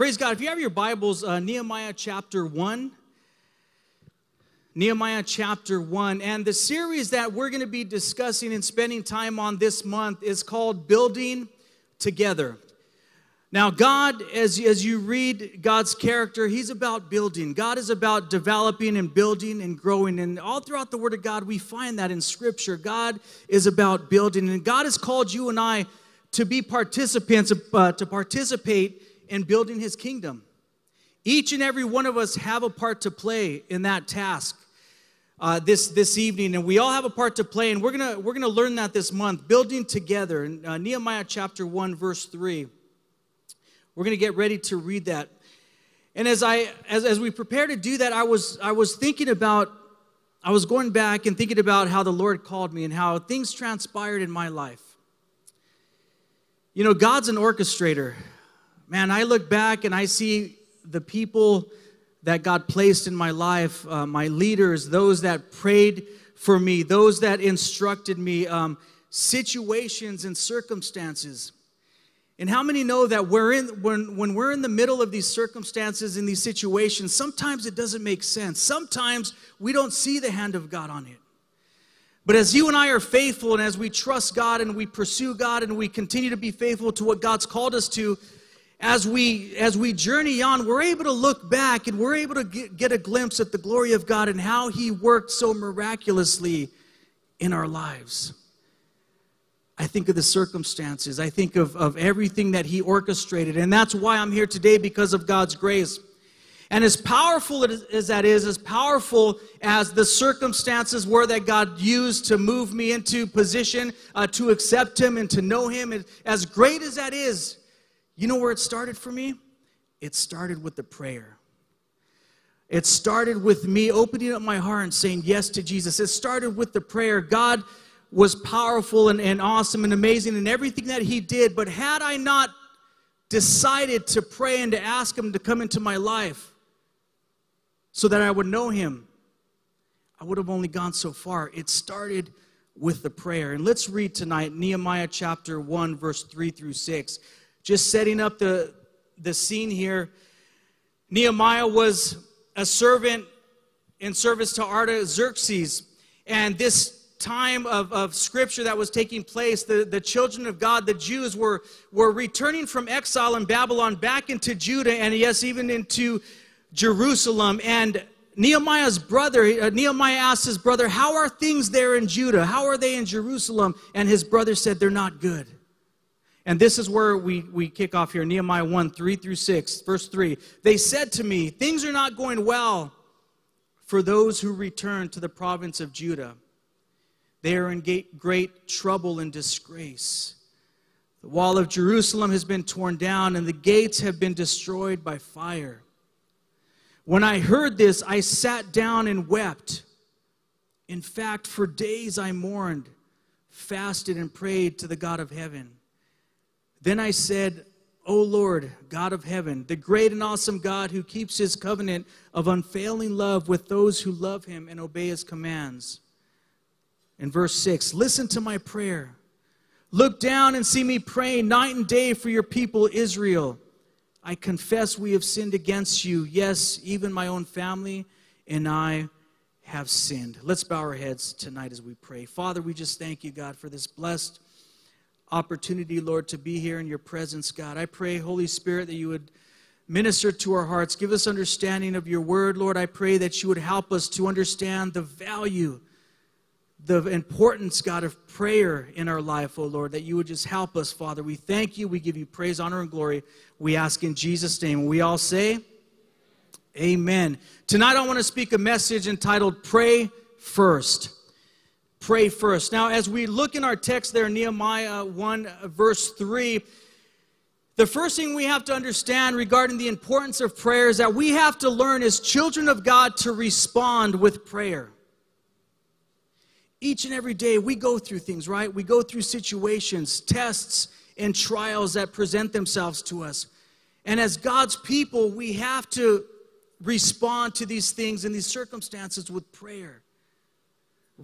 Praise God. If you have your Bibles, uh, Nehemiah chapter 1. Nehemiah chapter 1. And the series that we're going to be discussing and spending time on this month is called Building Together. Now, God, as, as you read God's character, He's about building. God is about developing and building and growing. And all throughout the Word of God, we find that in Scripture. God is about building. And God has called you and I to be participants, uh, to participate in building His kingdom. Each and every one of us have a part to play in that task. Uh, this this evening, and we all have a part to play, and we're gonna we're gonna learn that this month, building together. In uh, Nehemiah chapter one, verse three. We're to get ready to read that. And as I as, as we prepare to do that, I was I was thinking about I was going back and thinking about how the Lord called me and how things transpired in my life. You know, God's an orchestrator. Man, I look back and I see the people that God placed in my life, uh, my leaders, those that prayed for me, those that instructed me, um, situations and circumstances and how many know that we're in, when, when we're in the middle of these circumstances, in these situations, sometimes it doesn't make sense. Sometimes we don't see the hand of God on it. But as you and I are faithful and as we trust God and we pursue God and we continue to be faithful to what God's called us to, as we as we journey on, we're able to look back and we're able to get, get a glimpse at the glory of God and how He worked so miraculously in our lives. I think of the circumstances. I think of, of everything that He orchestrated. And that's why I'm here today because of God's grace. And as powerful as that is, as powerful as the circumstances were that God used to move me into position uh, to accept Him and to know Him, as great as that is, you know where it started for me? It started with the prayer. It started with me opening up my heart and saying yes to Jesus. It started with the prayer God, was powerful and, and awesome and amazing in everything that he did. But had I not decided to pray and to ask him to come into my life so that I would know him, I would have only gone so far. It started with the prayer. And let's read tonight Nehemiah chapter 1, verse 3 through 6. Just setting up the, the scene here. Nehemiah was a servant in service to Artaxerxes. And this time of, of scripture that was taking place, the, the children of God, the Jews, were, were returning from exile in Babylon back into Judah and, yes, even into Jerusalem. And Nehemiah's brother, uh, Nehemiah asked his brother, How are things there in Judah? How are they in Jerusalem? And his brother said, They're not good. And this is where we, we kick off here Nehemiah 1 3 through 6, verse 3. They said to me, Things are not going well for those who return to the province of Judah. They are in great trouble and disgrace. The wall of Jerusalem has been torn down, and the gates have been destroyed by fire. When I heard this, I sat down and wept. In fact, for days I mourned, fasted, and prayed to the God of heaven. Then I said, O Lord, God of heaven, the great and awesome God who keeps his covenant of unfailing love with those who love him and obey his commands in verse 6 Listen to my prayer. Look down and see me praying night and day for your people, Israel. I confess we have sinned against you. Yes, even my own family and I have sinned. Let's bow our heads tonight as we pray. Father, we just thank you, God, for this blessed opportunity, Lord, to be here in your presence, God. I pray, Holy Spirit, that you would minister to our hearts. Give us understanding of your word, Lord. I pray that you would help us to understand the value the importance, God, of prayer in our life, oh Lord, that you would just help us, Father. We thank you. We give you praise, honor, and glory. We ask in Jesus' name. We all say, Amen. Tonight I want to speak a message entitled Pray First. Pray first. Now, as we look in our text there, Nehemiah 1, uh, verse 3, the first thing we have to understand regarding the importance of prayer is that we have to learn as children of God to respond with prayer each and every day we go through things, right? We go through situations, tests, and trials that present themselves to us. And as God's people, we have to respond to these things and these circumstances with prayer.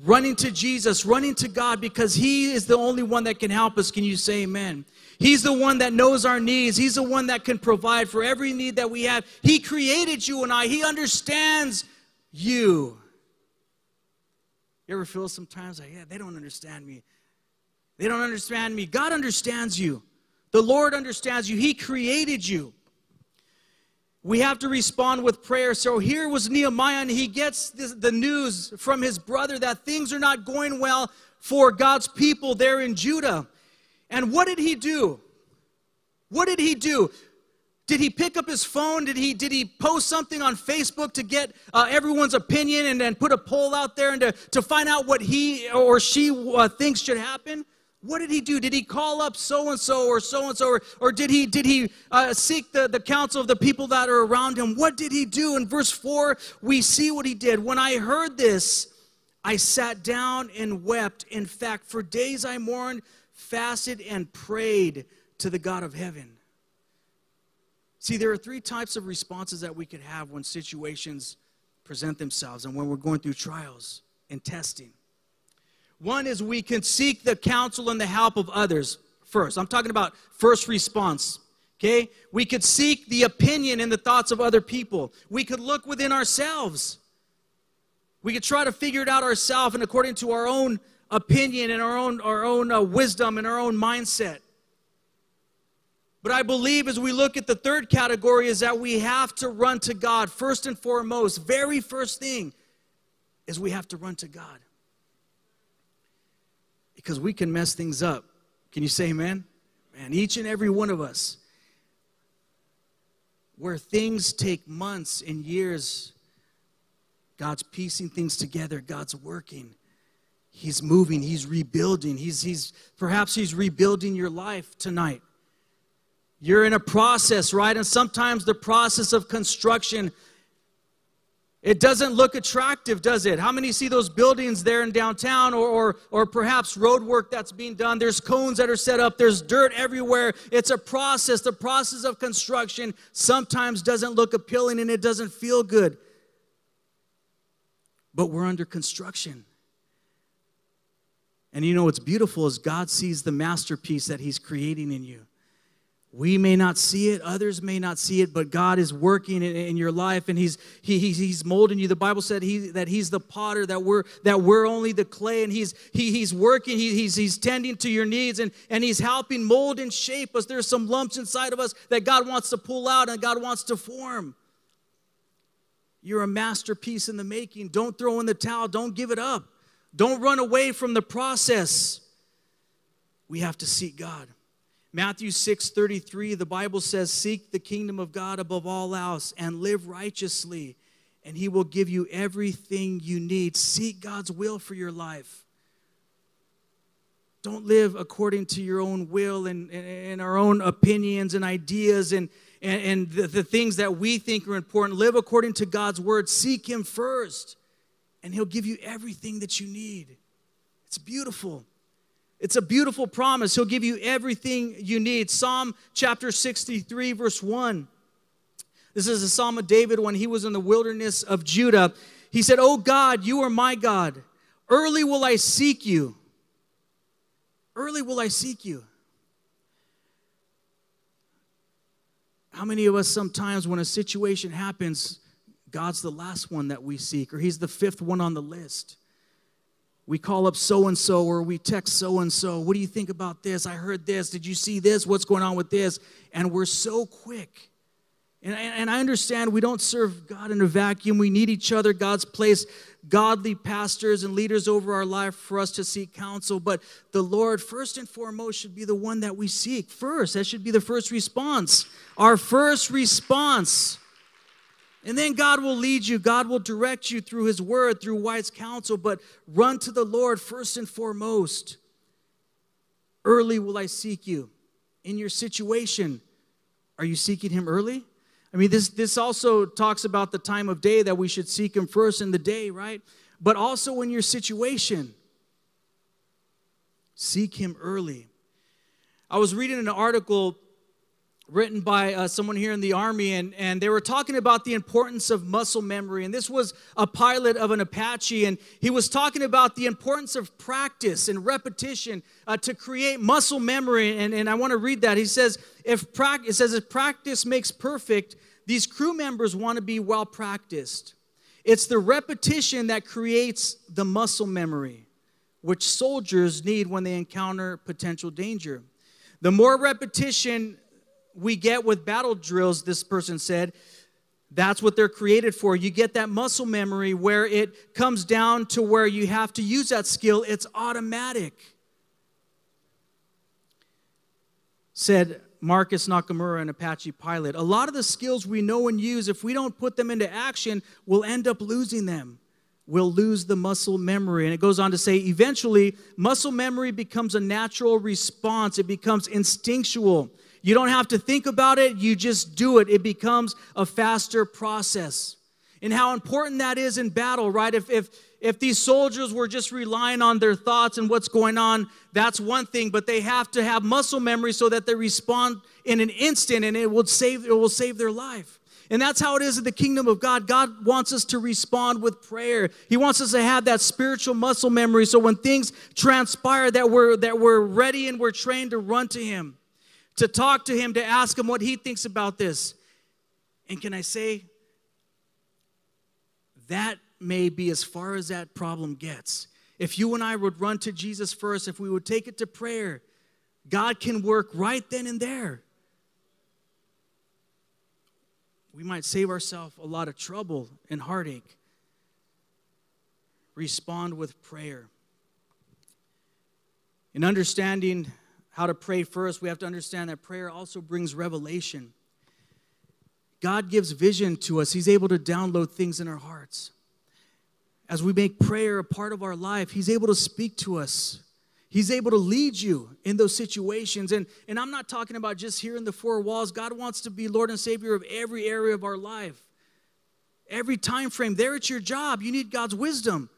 Running to Jesus, running to God because He is the only one that can help us. Can you say amen? He's the one that knows our needs. He's the one that can provide for every need that we have. He created you and I, He understands you. You ever feel sometimes like, yeah, they don't understand me. They don't understand me. God understands you. The Lord understands you. He created you we have to respond with prayer. So here was Nehemiah, and he gets this, the news from his brother that things are not going well for God's people there in Judah. And what did he do? What did he do? Did he pick up his phone? Did he, did he post something on Facebook to get uh, everyone's opinion and then put a poll out there and to, to find out what he or she uh, thinks should happen? What did he do? Did he call up so and so or so and so, or did he did he uh, seek the, the counsel of the people that are around him? What did he do? In verse four, we see what he did. When I heard this, I sat down and wept. In fact, for days I mourned, fasted, and prayed to the God of heaven. See, there are three types of responses that we could have when situations present themselves and when we're going through trials and testing. One is we can seek the counsel and the help of others first. I'm talking about first response. Okay? We could seek the opinion and the thoughts of other people. We could look within ourselves. We could try to figure it out ourselves and according to our own opinion and our own, our own uh, wisdom and our own mindset. But I believe as we look at the third category is that we have to run to God first and foremost. Very first thing is we have to run to God because we can mess things up. Can you say amen? Man, each and every one of us, where things take months and years, God's piecing things together, God's working. He's moving, he's rebuilding. He's, he's perhaps he's rebuilding your life tonight. You're in a process, right? And sometimes the process of construction it doesn't look attractive, does it? How many see those buildings there in downtown or, or, or perhaps road work that's being done? There's cones that are set up, there's dirt everywhere. It's a process. The process of construction sometimes doesn't look appealing and it doesn't feel good. But we're under construction. And you know what's beautiful is God sees the masterpiece that He's creating in you. We may not see it, others may not see it, but God is working in, in your life and he's, he, he's, he's molding you. The Bible said he, that He's the potter, that we're, that we're only the clay, and He's, he, he's working, he, he's, he's tending to your needs, and, and He's helping mold and shape us. There's some lumps inside of us that God wants to pull out and God wants to form. You're a masterpiece in the making. Don't throw in the towel, don't give it up, don't run away from the process. We have to seek God. Matthew 6 33, the Bible says, Seek the kingdom of God above all else and live righteously, and he will give you everything you need. Seek God's will for your life. Don't live according to your own will and, and our own opinions and ideas and, and, and the, the things that we think are important. Live according to God's word. Seek Him first, and He'll give you everything that you need. It's beautiful. It's a beautiful promise. He'll give you everything you need. Psalm chapter 63, verse 1. This is a psalm of David when he was in the wilderness of Judah. He said, Oh God, you are my God. Early will I seek you. Early will I seek you. How many of us sometimes, when a situation happens, God's the last one that we seek, or He's the fifth one on the list? We call up so and so or we text so and so. What do you think about this? I heard this. Did you see this? What's going on with this? And we're so quick. And, and I understand we don't serve God in a vacuum. We need each other. God's placed godly pastors and leaders over our life for us to seek counsel. But the Lord, first and foremost, should be the one that we seek first. That should be the first response. Our first response. And then God will lead you, God will direct you through His word, through wise counsel, but run to the Lord first and foremost. Early will I seek you. In your situation, are you seeking Him early? I mean, this, this also talks about the time of day that we should seek Him first in the day, right? But also in your situation, seek Him early. I was reading an article written by uh, someone here in the army and, and they were talking about the importance of muscle memory and this was a pilot of an apache and he was talking about the importance of practice and repetition uh, to create muscle memory and, and i want to read that. He says if practice says if practice makes perfect these crew members want to be well practiced. It's the repetition that creates the muscle memory which soldiers need when they encounter potential danger. The more repetition we get with battle drills, this person said, that's what they're created for. You get that muscle memory where it comes down to where you have to use that skill, it's automatic. Said Marcus Nakamura, an Apache pilot. A lot of the skills we know and use, if we don't put them into action, we'll end up losing them. We'll lose the muscle memory. And it goes on to say eventually, muscle memory becomes a natural response, it becomes instinctual. You don't have to think about it, you just do it. It becomes a faster process. And how important that is in battle, right? If, if, if these soldiers were just relying on their thoughts and what's going on, that's one thing, but they have to have muscle memory so that they respond in an instant and it will save, it will save their life. And that's how it is in the kingdom of God. God wants us to respond with prayer. He wants us to have that spiritual muscle memory so when things transpire that we're that we're ready and we're trained to run to him to talk to him, to ask him what he thinks about this. And can I say, that may be as far as that problem gets. If you and I would run to Jesus first, if we would take it to prayer, God can work right then and there. We might save ourselves a lot of trouble and heartache. Respond with prayer. In understanding how to pray first, we have to understand that prayer also brings revelation. God gives vision to us, He's able to download things in our hearts. As we make prayer a part of our life, He's able to speak to us. He's able to lead you in those situations. And, and I'm not talking about just here in the four walls. God wants to be Lord and Savior of every area of our life. Every time frame. There at your job, you need God's wisdom.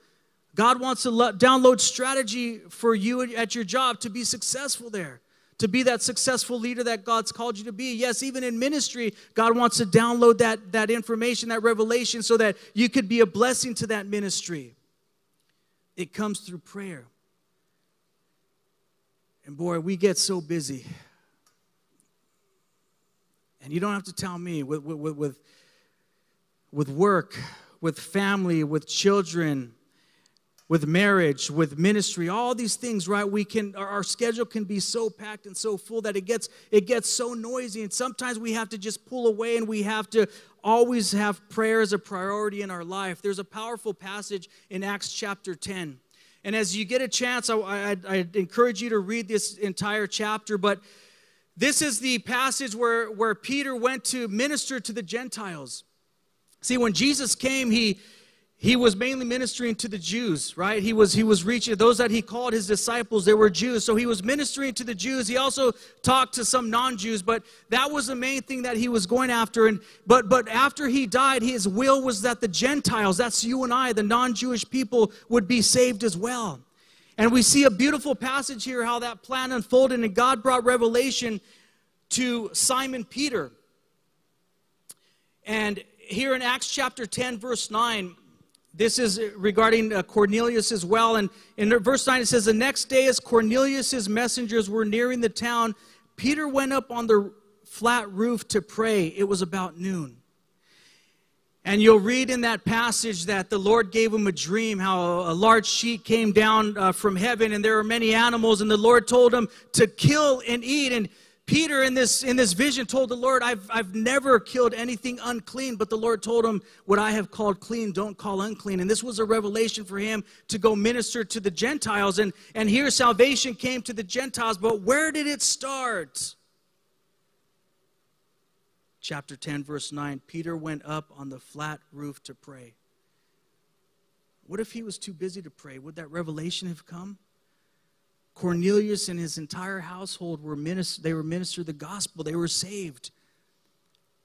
God wants to download strategy for you at your job to be successful there, to be that successful leader that God's called you to be. Yes, even in ministry, God wants to download that, that information, that revelation, so that you could be a blessing to that ministry. It comes through prayer. And boy, we get so busy. And you don't have to tell me with, with, with, with work, with family, with children with marriage, with ministry, all these things, right? We can our, schedule can be so packed and so full that it gets it gets so noisy and sometimes we have to just pull away and we have to always have prayer as a priority in our life. There's a powerful passage in Acts chapter 10. And as you get a chance, I, I, I encourage you to read this entire chapter, but this is the passage where, where Peter went to minister to the Gentiles. See, when Jesus came, he he was mainly ministering to the Jews, right? He was he was reaching those that he called his disciples. They were Jews, so he was ministering to the Jews. He also talked to some non-Jews, but that was the main thing that he was going after. And but but after he died, his will was that the Gentiles, that's you and I, the non-Jewish people, would be saved as well. And we see a beautiful passage here how that plan unfolded, and God brought revelation to Simon Peter. And here in Acts chapter 10, verse 9, this is regarding uh, Cornelius as well. And in verse 9, it says, The next day, as Cornelius's messengers were nearing the town, Peter went up on the flat roof to pray. It was about noon. And you'll read in that passage that the Lord gave him a dream, how a large sheet came down uh, from heaven, and there were many animals, and the Lord told him to kill and eat. And Peter in this in this vision told the Lord, I've I've never killed anything unclean, but the Lord told him, What I have called clean, don't call unclean. And this was a revelation for him to go minister to the Gentiles. And, and here salvation came to the Gentiles, but where did it start? Chapter 10, verse 9. Peter went up on the flat roof to pray. What if he was too busy to pray? Would that revelation have come? Cornelius and his entire household were minister, they were ministered the gospel, they were saved.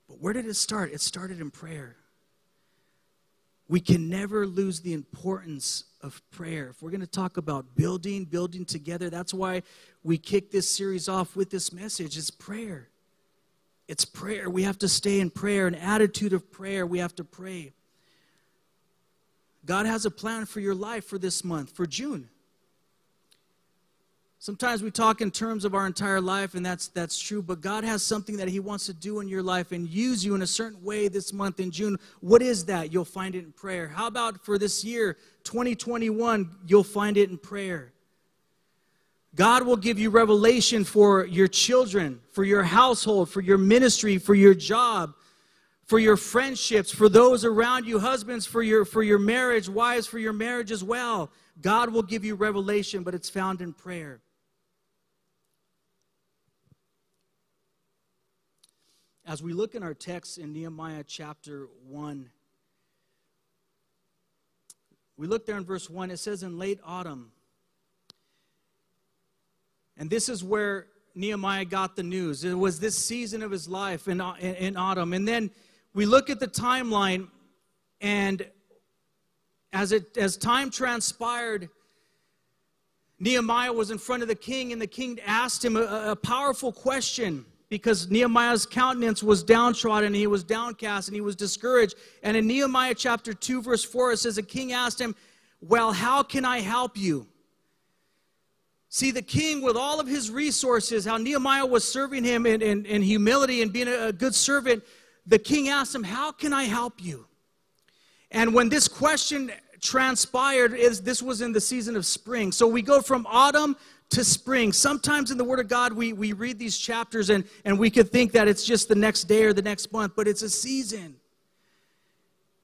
But where did it start? It started in prayer. We can never lose the importance of prayer. If we're going to talk about building, building together, that's why we kick this series off with this message It's prayer. it's prayer. We have to stay in prayer, an attitude of prayer. We have to pray. God has a plan for your life for this month, for June. Sometimes we talk in terms of our entire life, and that's, that's true, but God has something that He wants to do in your life and use you in a certain way this month in June. What is that? You'll find it in prayer. How about for this year, 2021, you'll find it in prayer? God will give you revelation for your children, for your household, for your ministry, for your job, for your friendships, for those around you, husbands, for your, for your marriage, wives, for your marriage as well. God will give you revelation, but it's found in prayer. As we look in our text in Nehemiah chapter 1, we look there in verse 1, it says, In late autumn, and this is where Nehemiah got the news. It was this season of his life in, in, in autumn. And then we look at the timeline, and as, it, as time transpired, Nehemiah was in front of the king, and the king asked him a, a powerful question because Nehemiah's countenance was downtrodden, he was downcast, and he was discouraged. And in Nehemiah chapter 2, verse 4, it says, The king asked him, Well, how can I help you? See, the king, with all of his resources, how Nehemiah was serving him in, in, in humility and being a, a good servant, the king asked him, How can I help you? And when this question transpired, is this was in the season of spring. So we go from autumn to spring. Sometimes in the Word of God, we, we read these chapters and, and we could think that it's just the next day or the next month, but it's a season.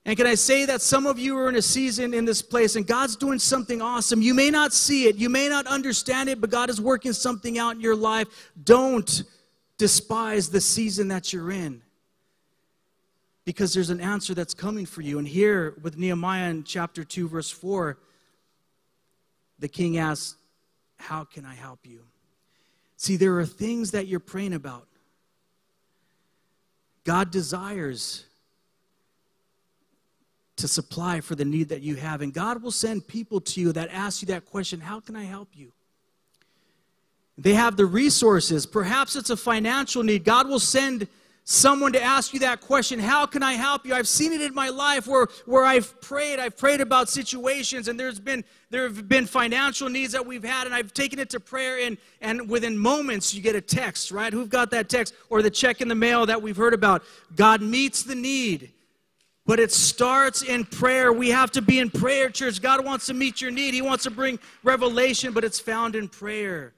And can I say that some of you are in a season in this place and God's doing something awesome? You may not see it, you may not understand it, but God is working something out in your life. Don't despise the season that you're in because there's an answer that's coming for you. And here with Nehemiah in chapter 2, verse 4, the king asks, How can I help you? See, there are things that you're praying about. God desires to supply for the need that you have. And God will send people to you that ask you that question How can I help you? They have the resources. Perhaps it's a financial need. God will send someone to ask you that question How can I help you? I've seen it in my life where, where I've prayed. I've prayed about situations, and there's been there have been financial needs that we've had, and I've taken it to prayer, and, and within moments you get a text, right? Who've got that text? Or the check in the mail that we've heard about. God meets the need. But it starts in prayer. We have to be in prayer, church. God wants to meet your need. He wants to bring revelation, but it's found in prayer.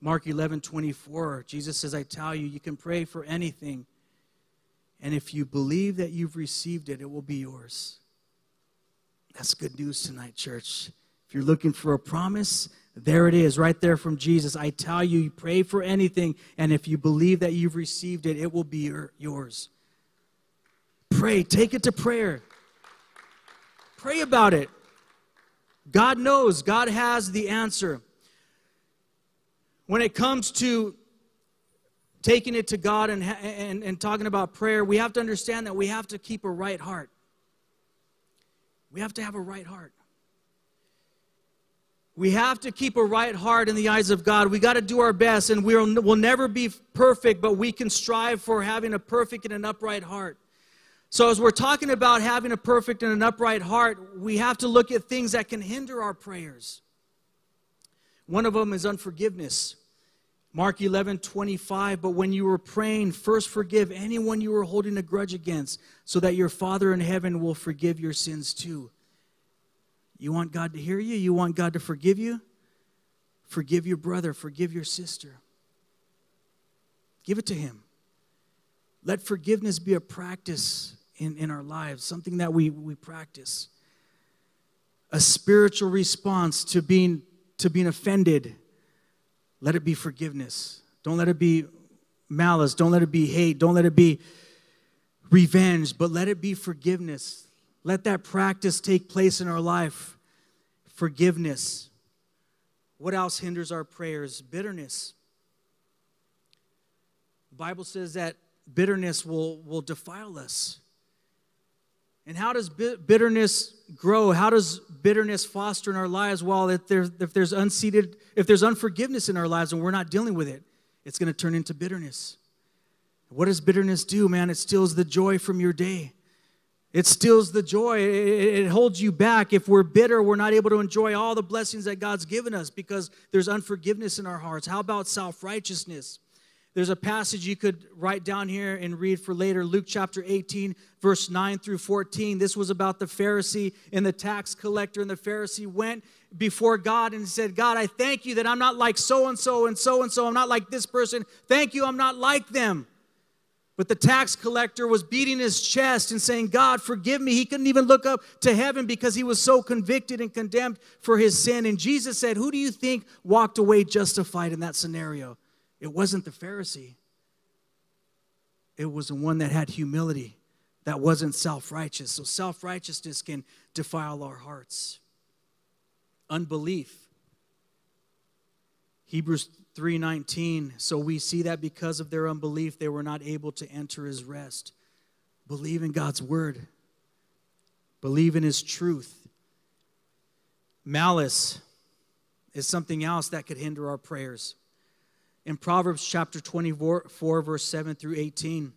Mark 11, 24, Jesus says, I tell you, you can pray for anything. And if you believe that you've received it, it will be yours. That's good news tonight, church. If you're looking for a promise, there it is, right there from Jesus. I tell you, you pray for anything, and if you believe that you've received it, it will be your, yours. Pray, take it to prayer. Pray about it. God knows, God has the answer. When it comes to taking it to God and, and, and talking about prayer, we have to understand that we have to keep a right heart. We have to have a right heart. We have to keep a right heart in the eyes of God. We got to do our best, and we'll, we'll never be perfect, but we can strive for having a perfect and an upright heart. So, as we're talking about having a perfect and an upright heart, we have to look at things that can hinder our prayers. One of them is unforgiveness. Mark 11, 25. But when you were praying, first forgive anyone you were holding a grudge against, so that your Father in heaven will forgive your sins too. You want God to hear you? You want God to forgive you? Forgive your brother, forgive your sister. Give it to Him. Let forgiveness be a practice in, in our lives, something that we, we practice. A spiritual response to being, to being offended. Let it be forgiveness. Don't let it be malice. Don't let it be hate. Don't let it be revenge, but let it be forgiveness. Let that practice take place in our life. Forgiveness. What else hinders our prayers? Bitterness. The Bible says that bitterness will, will defile us. And how does bitterness grow? How does bitterness foster in our lives? Well, if there's, if there's unseated, if there's unforgiveness in our lives and we're not dealing with it, it's going to turn into bitterness. What does bitterness do, man? It steals the joy from your day. It steals the joy. It, holds you back. If we're bitter, we're not able to enjoy all the blessings that God's given us because there's unforgiveness in our hearts. How about self righteousness? There's a passage you could write down here and read for later Luke chapter 18, verse 9 through 14. This was about the Pharisee and the tax collector. And the Pharisee went before God and said, God, I thank you that I'm not like so and so and so and so. I'm not like this person. Thank you, I'm not like them. But the tax collector was beating his chest and saying, God, forgive me. He couldn't even look up to heaven because he was so convicted and condemned for his sin. And Jesus said, Who do you think walked away justified in that scenario? It wasn't the Pharisee, it was the one that had humility, that wasn't self righteous. So self righteousness can defile our hearts. Unbelief. Hebrews 3:19 so we see that because of their unbelief they were not able to enter his rest believe in God's word believe in his truth malice is something else that could hinder our prayers in Proverbs chapter 24 verse 7 through 18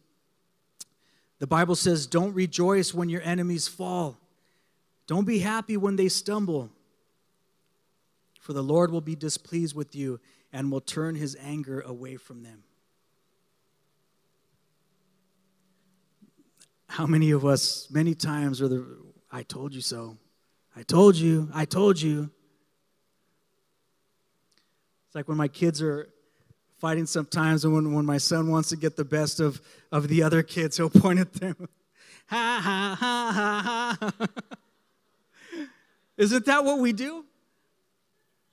the Bible says don't rejoice when your enemies fall don't be happy when they stumble for the Lord will be displeased with you and will turn his anger away from them. How many of us, many times, are the, I told you so. I told you, I told you. It's like when my kids are fighting sometimes, and when, when my son wants to get the best of, of the other kids, he'll point at them. ha, ha, ha, ha, ha. Isn't that what we do?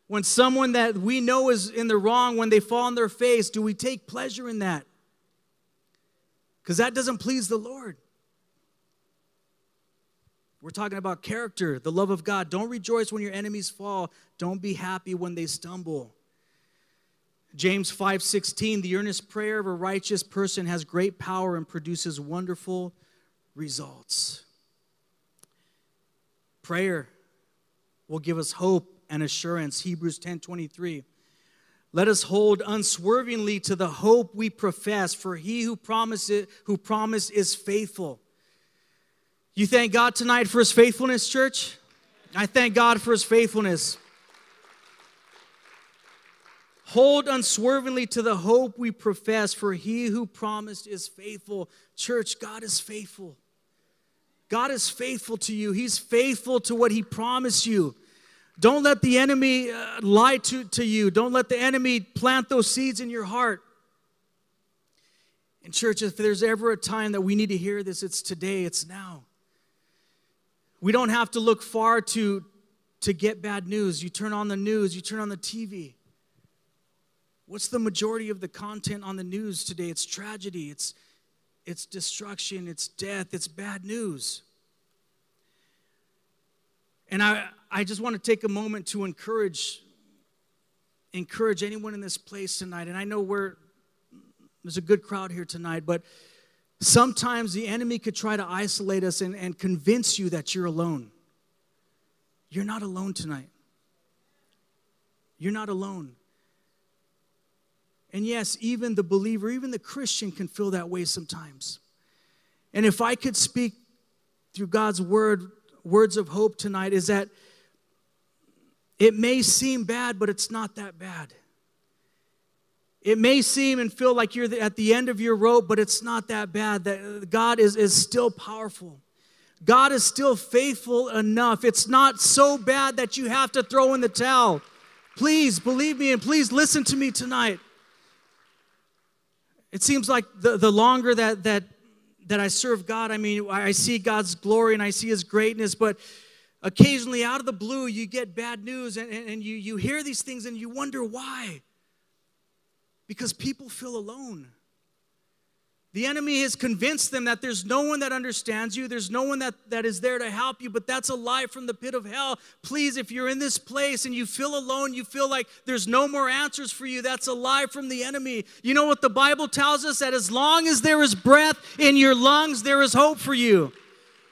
when someone that we know is in the wrong, when they fall on their face, do we take pleasure in that? Because that doesn't please the Lord. We're talking about character, the love of God. Don't rejoice when your enemies fall. Don't be happy when they stumble. James 5:16 The earnest prayer of a righteous person has great power and produces wonderful results. Prayer will give us hope and assurance. Hebrews 10 23. Let us hold unswervingly to the hope we profess, for he who promised it, who promised is faithful. You thank God tonight for his faithfulness, church? I thank God for his faithfulness. Hold unswervingly to the hope we profess, for he who promised is faithful. Church, God is faithful. God is faithful to you. He's faithful to what he promised you. Don't let the enemy uh, lie to, to you. Don't let the enemy plant those seeds in your heart. And, church, if there's ever a time that we need to hear this, it's today, it's now. We don't have to look far to, to get bad news. You turn on the news, you turn on the TV. What's the majority of the content on the news today? It's tragedy, it's, it's destruction, it's death, it's bad news. And I, I just want to take a moment to encourage encourage anyone in this place tonight. And I know we're there's a good crowd here tonight, but sometimes the enemy could try to isolate us and, and convince you that you're alone. You're not alone tonight. You're not alone. And yes, even the believer, even the Christian can feel that way sometimes. And if I could speak through God's word words of hope tonight is that it may seem bad, but it's not that bad. It may seem and feel like you're at the end of your rope, but it's not that bad. That God is, is still powerful. God is still faithful enough. It's not so bad that you have to throw in the towel. Please believe me and please listen to me tonight. It seems like the, the longer that, that that I serve God, I mean, I see God's glory and I see His greatness, but occasionally out of the blue, you get bad news and, and you, you hear these things and you wonder why. Because people feel alone. The enemy has convinced them that there's no one that understands you, there's no one that, that is there to help you, but that's a lie from the pit of hell. Please, if you're in this place and you feel alone, you feel like there's no more answers for you, that's a lie from the enemy. You know what the Bible tells us? That as long as there is breath in your lungs, there is hope for you.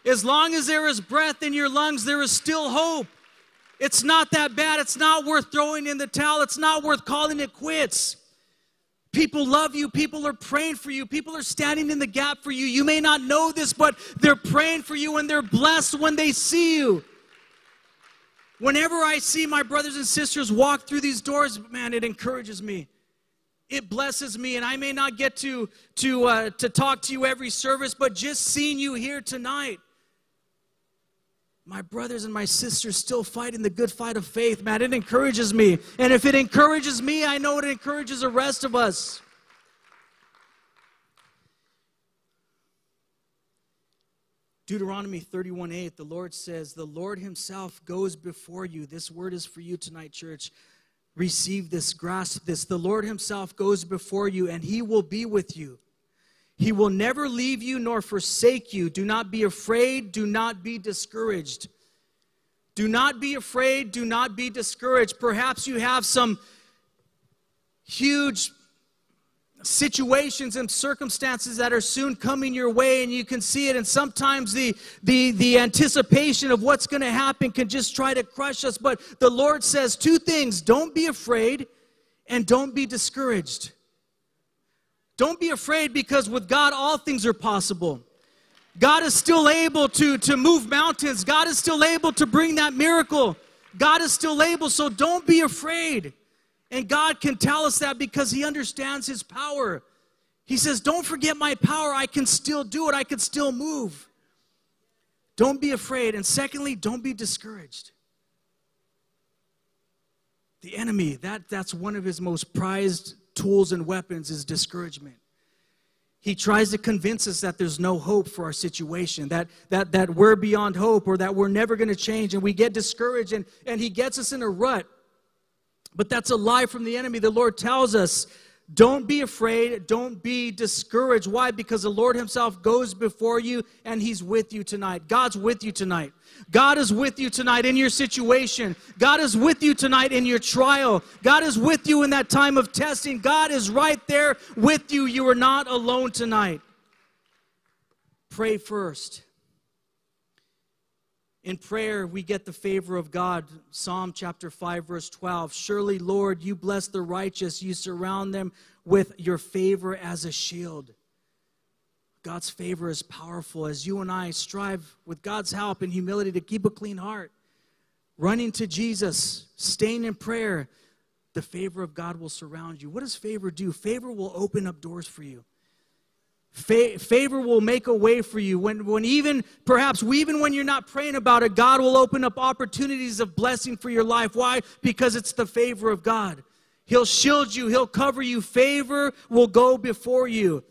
As long as there is breath in your lungs, there is still hope. It's not that bad. It's not worth throwing in the towel. It's not worth calling it quits. People love you. People are praying for you. People are standing in the gap for you. You may not know this, but they're praying for you and they're blessed when they see you. Whenever I see my brothers and sisters walk through these doors, man, it encourages me. It blesses me, and I may not get to to uh, to talk to you every service, but just seeing you here tonight, my brothers and my sisters still fighting the good fight of faith, man, it encourages me. And if it encourages me, I know it encourages the rest of us. Deuteronomy 31 8, the Lord says, The Lord Himself goes before you. This word is for you tonight, church. Receive this, grasp this. The Lord Himself goes before you, and He will be with you. He will never leave you nor forsake you. Do not be afraid. Do not be discouraged. Do not be afraid. Do not be discouraged. Perhaps you have some huge situations and circumstances that are soon coming your way and you can see it and sometimes the the the anticipation of what's going to happen can just try to crush us but the lord says two things don't be afraid and don't be discouraged don't be afraid because with god all things are possible god is still able to to move mountains god is still able to bring that miracle god is still able so don't be afraid and God can tell us that because He understands His power. He says, Don't forget my power. I can still do it, I can still move. Don't be afraid. And secondly, don't be discouraged. The enemy, that, that's one of his most prized tools and weapons is discouragement. He tries to convince us that there's no hope for our situation, that, that, that we're beyond hope or that we're never going to change, and we get discouraged, and, and he gets us in a rut but that's a lie from the enemy. The Lord tells us, don't be afraid, don't be discouraged. Why? Because the Lord Himself goes before you and He's with you tonight. God's with you tonight. God is with you tonight in your situation. God is with you tonight in your trial. God is with you in that time of testing. God is right there with you. You are not alone tonight. Pray first. In prayer, we get the favor of God. Psalm chapter 5, verse 12. Surely, Lord, you bless the righteous. You surround them with your favor as a shield. God's favor is powerful as you and I strive with God's help and humility to keep a clean heart, running to Jesus, staying in prayer. The favor of God will surround you. What does favor do? Favor will open up doors for you. Fa- favor will make a way for you. When, when even, perhaps, even when you're not praying about it, God will open up opportunities of blessing for your life. Why? Because it's the favor of God. He'll shield you, He'll cover you. Favor will go before you.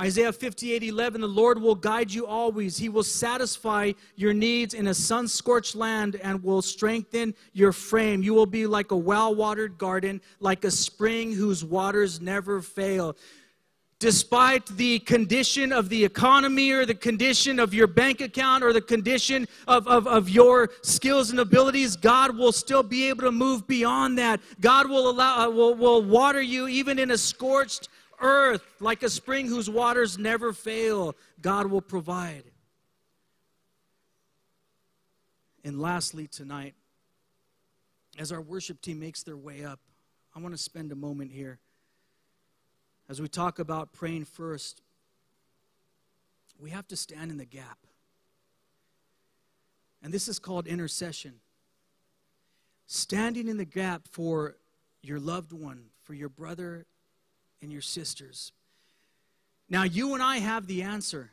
Isaiah 58 11, the Lord will guide you always. He will satisfy your needs in a sun scorched land and will strengthen your frame. You will be like a well watered garden, like a spring whose waters never fail despite the condition of the economy or the condition of your bank account or the condition of, of, of your skills and abilities, God will still be able to move beyond that. God will allow uh, will, will water you even in a scorched earth like a spring whose waters never fail. God will provide. And lastly, tonight, as our worship team makes their way up, I want to spend a moment here as we talk about praying first, we have to stand in the gap. And this is called intercession. Standing in the gap for your loved one, for your brother and your sisters. Now, you and I have the answer.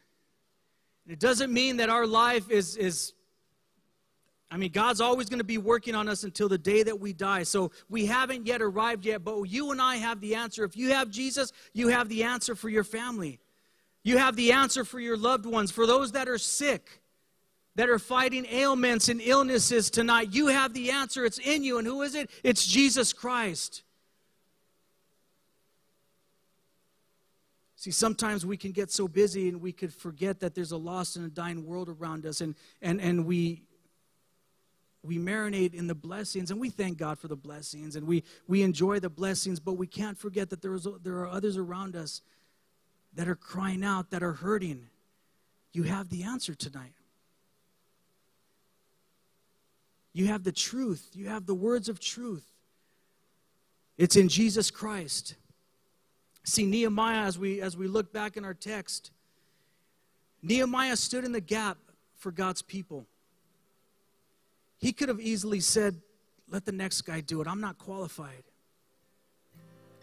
It doesn't mean that our life is, is I mean, God's always going to be working on us until the day that we die. So we haven't yet arrived yet, but you and I have the answer. If you have Jesus, you have the answer for your family. You have the answer for your loved ones, for those that are sick, that are fighting ailments and illnesses tonight. You have the answer. It's in you. And who is it? It's Jesus Christ. See, sometimes we can get so busy and we could forget that there's a lost and a dying world around us, and, and, and we we marinate in the blessings and we thank God for the blessings and we, we enjoy the blessings, but we can't forget that there, is, there are others around us that are crying out, that are hurting. You have the answer tonight. You have the truth, you have the words of truth. It's in Jesus Christ. See, Nehemiah, as we, as we look back in our text, Nehemiah stood in the gap for God's people. He could have easily said, Let the next guy do it. I'm not qualified.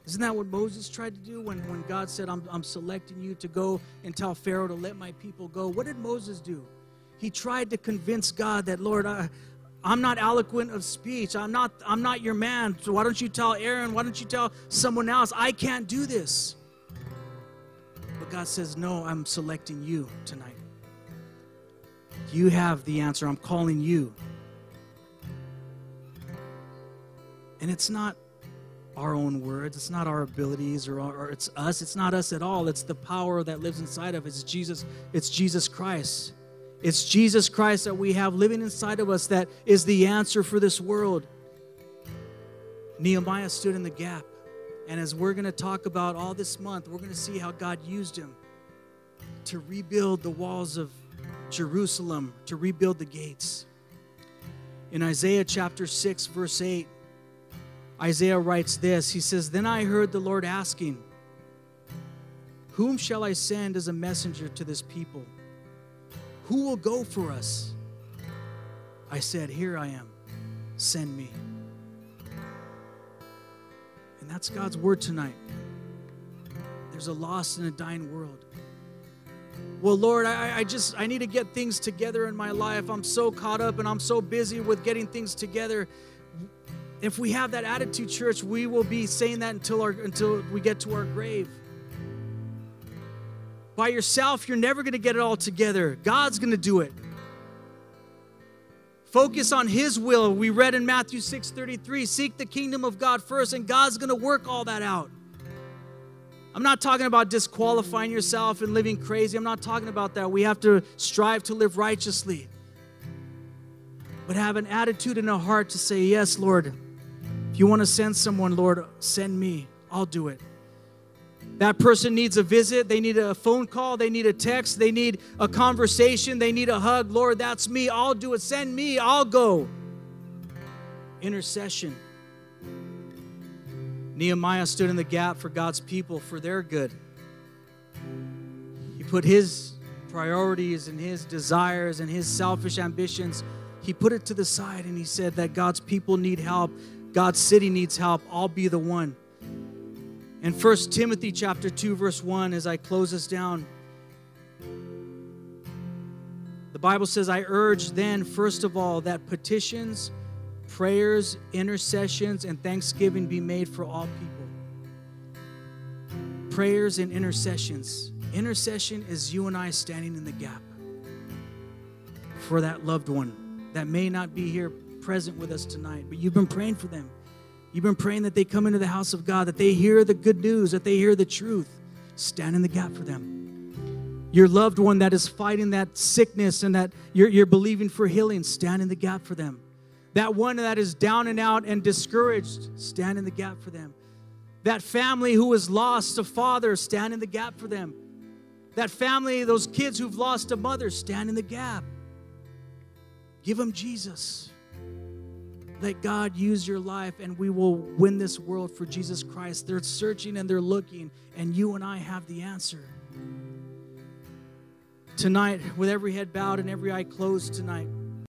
Isn't that what Moses tried to do when, when God said, I'm, I'm selecting you to go and tell Pharaoh to let my people go? What did Moses do? He tried to convince God that, Lord, I, I'm not eloquent of speech. I'm not, I'm not your man. So why don't you tell Aaron? Why don't you tell someone else? I can't do this. But God says, No, I'm selecting you tonight. You have the answer. I'm calling you. And it's not our own words. It's not our abilities or, or, it's us. It's not us at all. It's the power that lives inside of us. It's Jesus. It's Jesus Christ. It's Jesus Christ that we have living inside of us that is the answer for this world. Nehemiah stood in the gap. And as we're going to talk about all this month, we're going to see how God used him to rebuild the walls of Jerusalem, to rebuild the gates. In Isaiah chapter 6, verse 8, Isaiah writes this He says, Then I heard the Lord asking, Whom shall I send as a messenger to this people? Who will go for us? I said, Here I am, send me. And that's God's word tonight. There's a lost and a dying world. Well, Lord, I, I just I need to get things together in my life. I'm so caught up and I'm so busy with getting things together if we have that attitude, church, we will be saying that until, our, until we get to our grave. By yourself, you're never going to get it all together. God's going to do it. Focus on His will. We read in Matthew 6 33 seek the kingdom of God first, and God's going to work all that out. I'm not talking about disqualifying yourself and living crazy. I'm not talking about that. We have to strive to live righteously. But have an attitude and a heart to say, Yes, Lord, you want to send someone, Lord, send me. I'll do it. That person needs a visit, they need a phone call, they need a text, they need a conversation, they need a hug. Lord, that's me. I'll do it. Send me. I'll go. Intercession. Nehemiah stood in the gap for God's people for their good. He put his priorities and his desires and his selfish ambitions, he put it to the side and he said that God's people need help. God's city needs help, I'll be the one. In 1 Timothy chapter 2 verse 1 as I close this down the Bible says I urge then first of all that petitions, prayers, intercessions and thanksgiving be made for all people. Prayers and intercessions. Intercession is you and I standing in the gap for that loved one that may not be here present with us tonight, but you've been praying for them. You've been praying that they come into the house of God, that they hear the good news, that they hear the truth. Stand in the gap for them. Your loved one that is fighting that sickness and that you're, you're believing for healing, stand in the gap for them. That one that is down and out and discouraged, stand in the gap for them. That family who has lost a father, stand in the gap for them. That family, those kids who've lost a mother, stand in the gap. Give them Jesus. Let God use your life and we will win this world for Jesus Christ. They're searching and they're looking, and you and I have the answer. Tonight, with every head bowed and every eye closed tonight,